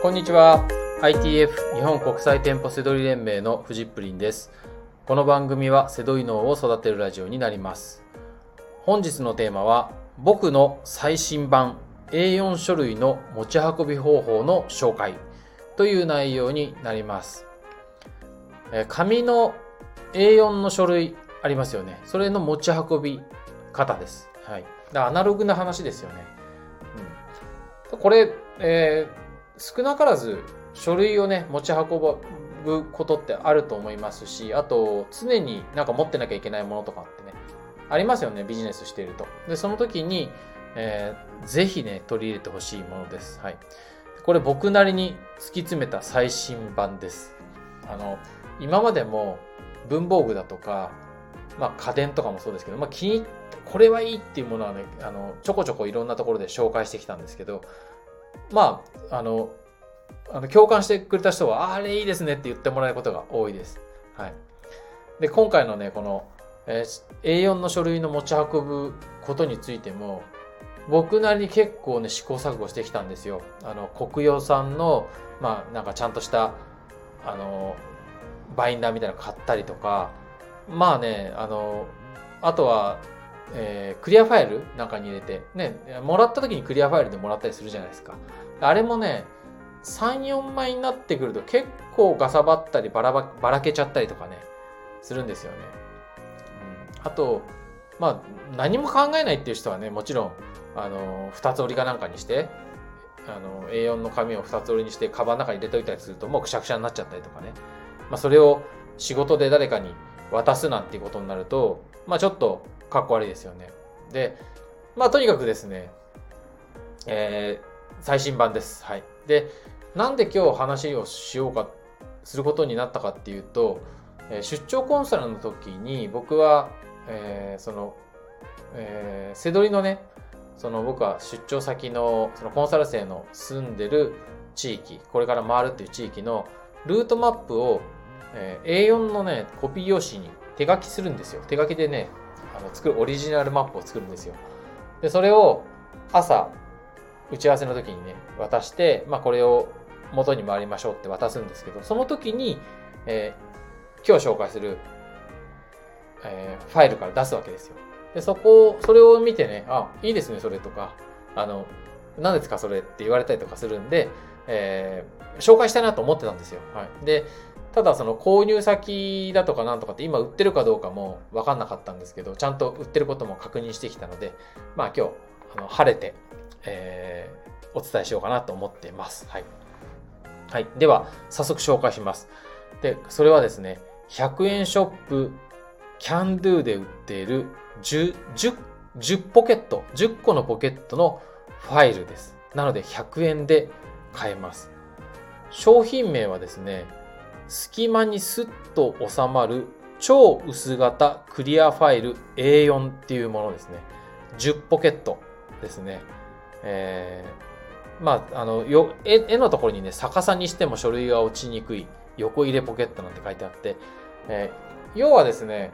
こんにちは。ITF 日本国際店舗セドリ連盟のフジップリンです。この番組はセドリ脳を育てるラジオになります。本日のテーマは僕の最新版 A4 書類の持ち運び方法の紹介という内容になります。紙の A4 の書類ありますよね。それの持ち運び方です。はい。アナログな話ですよね、うん、これ、えー少なからず書類をね、持ち運ぶことってあると思いますし、あと、常になんか持ってなきゃいけないものとかってね、ありますよね、ビジネスしていると。で、その時に、えー、ぜひね、取り入れてほしいものです。はい。これ僕なりに突き詰めた最新版です。あの、今までも文房具だとか、まあ家電とかもそうですけど、まあ気に、これはいいっていうものはね、あの、ちょこちょこいろんなところで紹介してきたんですけど、まあ、あの、あの共感してくれた人は、あれいいですねって言ってもらえることが多いです。はい。で、今回のね、この、えー、A4 の書類の持ち運ぶことについても、僕なりに結構ね、試行錯誤してきたんですよ。あの、国用さんの、まあ、なんかちゃんとした、あの、バインダーみたいなの買ったりとか、まあね、あの、あとは、えー、クリアファイルなんかに入れて、ね、もらった時にクリアファイルでもらったりするじゃないですか。あれもね、3、4枚になってくると結構ガサバったりばらばばらけちゃったりとかね、するんですよね。うん、あと、まあ、何も考えないっていう人はね、もちろん、あの、二つ折りかなんかにして、あの、A4 の紙を二つ折りにして、カバンの中に入れといたりすると、もうくしゃくしゃになっちゃったりとかね。まあ、それを仕事で誰かに渡すなんていうことになると、まあ、ちょっとかっこ悪いですよね。で、まあとにかくですね、えー、最新版です。はい。で、なんで今日話をしようか、することになったかっていうと、え出張コンサルの時に僕は、えー、その、えー、背取りのね、その僕は出張先のそのコンサル生の住んでる地域、これから回るっていう地域のルートマップを、えー、A4 のね、コピー用紙に手書きするんですよ。手書きでね、あの作るオリジナルマップを作るんですよ。で、それを朝、打ち合わせの時にね、渡して、まあこれを元に回りましょうって渡すんですけど、その時に、えー、今日紹介する、えー、ファイルから出すわけですよ。で、そこを、それを見てね、あ、いいですね、それとか、あの、何ですか、それって言われたりとかするんで、えー、紹介したいなと思ってたんですよ。はい。で、ただその購入先だとかなんとかって今売ってるかどうかも分かんなかったんですけど、ちゃんと売ってることも確認してきたので、まあ今日、あの晴れて、えー、お伝えしようかなと思っています。はい。はい。では、早速紹介します。で、それはですね、100円ショップ、キャンドゥで売っている10、10、10ポケット、10個のポケットのファイルです。なので100円で買えます。商品名はですね、隙間にスッと収まる超薄型クリアファイル A4 っていうものですね。10ポケットですね。えー、まあ、あの、よ絵絵のところにね、逆さにしても書類が落ちにくい横入れポケットなんて書いてあって、えー、要はですね、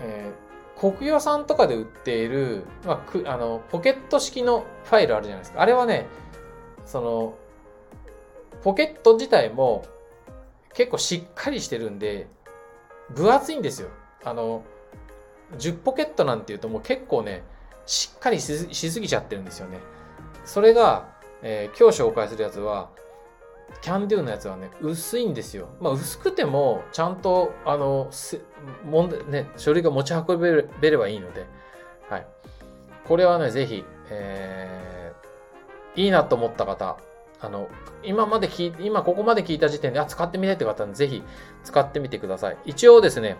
えー、国用さんとかで売っている、まあ、くあのポケット式のファイルあるじゃないですか。あれはね、その、ポケット自体も結構しっかりしてるんで、分厚いんですよ。あの、10ポケットなんていうともう結構ね、しっかりしすぎちゃってるんですよね。それが、えー、今日紹介するやつは、キャンデューのやつはね、薄いんですよ。まあ、薄くても、ちゃんと、あの、問題、ね、書類が持ち運べればいいので、はい。これはね、ぜひ、えー、いいなと思った方、あの、今まで聞、今ここまで聞いた時点で、あ、使ってみたいって方はぜひ使ってみてください。一応ですね、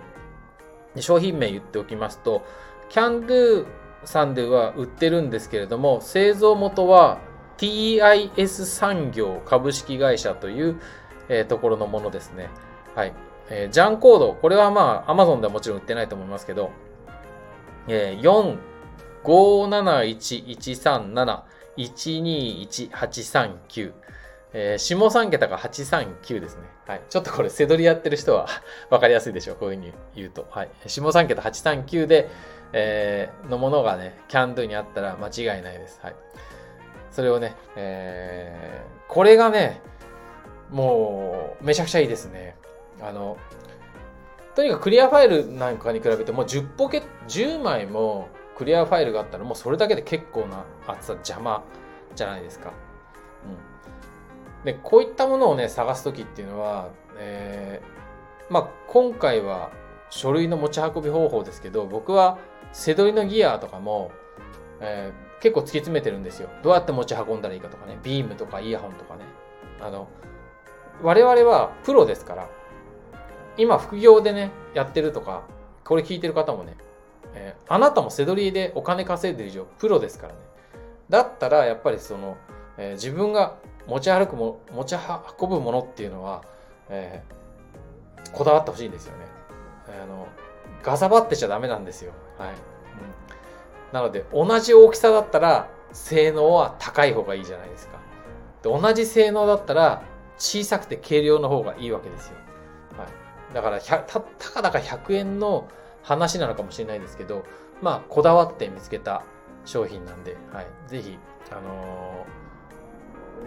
商品名言っておきますと、キャンドゥさんでは売ってるんですけれども、製造元は TIS 産業株式会社という、えー、ところのものですね。はい。えー、ジャンコード、これはまあ、アマゾンではもちろん売ってないと思いますけど、えー、4 571137 121839。えー、下3桁が839ですね。はい。ちょっとこれ、せどりやってる人は わかりやすいでしょう。こういうふうに言うと。はい。下3桁839で、えー、のものがね、キャンドゥにあったら間違いないです。はい。それをね、えー、これがね、もう、めちゃくちゃいいですね。あの、とにかくクリアファイルなんかに比べてもう10ポケ、10枚もクリアファイルがあったらもうそれだけで結構な厚さ邪魔じゃないですか。うん。で、こういったものをね、探すときっていうのは、えー、まあ、今回は書類の持ち運び方法ですけど、僕は背取りのギアとかも、えー、結構突き詰めてるんですよ。どうやって持ち運んだらいいかとかね、ビームとかイヤホンとかね。あの、我々はプロですから、今副業でね、やってるとか、これ聞いてる方もね、えー、あなたも背取りでお金稼いでる以上、プロですからね。だったら、やっぱりその、えー、自分が持ち歩くも、持ち運ぶものっていうのは、えー、こだわってほしいんですよね。あの、ガサバってちゃダメなんですよ。はい。うん、なので、同じ大きさだったら、性能は高い方がいいじゃないですか。で同じ性能だったら、小さくて軽量の方がいいわけですよ。はい。だから、た、たかだか100円の話なのかもしれないですけど、まあ、こだわって見つけた商品なんで、はい。ぜひ、あの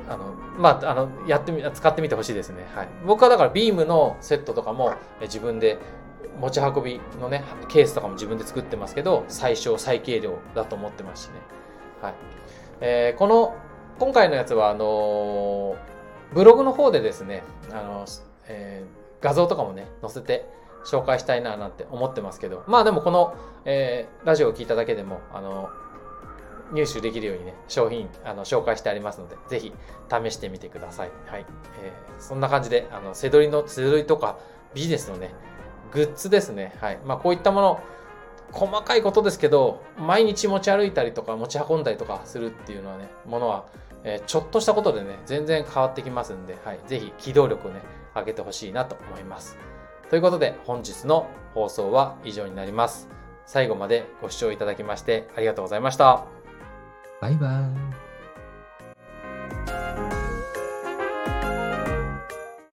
ー、あの、まあ、あの、やってみ、使ってみてほしいですね。はい。僕はだからビームのセットとかも自分で持ち運びのね、ケースとかも自分で作ってますけど、最小最軽量だと思ってますしね。はい。えー、この、今回のやつは、あのー、ブログの方でですね、あの、えー、画像とかもね、載せて紹介したいななんて思ってますけど、まあでもこの、えー、ラジオを聞いただけでも、あの入手できるようにね、商品、あの、紹介してありますので、ぜひ試してみてください。はい。えー、そんな感じで、あの、背取りの、背取りとか、ビジネスのね、グッズですね。はい。まあ、こういったもの、細かいことですけど、毎日持ち歩いたりとか持ち運んだりとかするっていうのはね、ものは、えー、ちょっとしたことでね、全然変わってきますんで、はい。ぜひ、機動力をね、上げてほしいなと思います。ということで、本日の放送は以上になります。最後までご視聴いただきましてありがとうございました。バイバイ。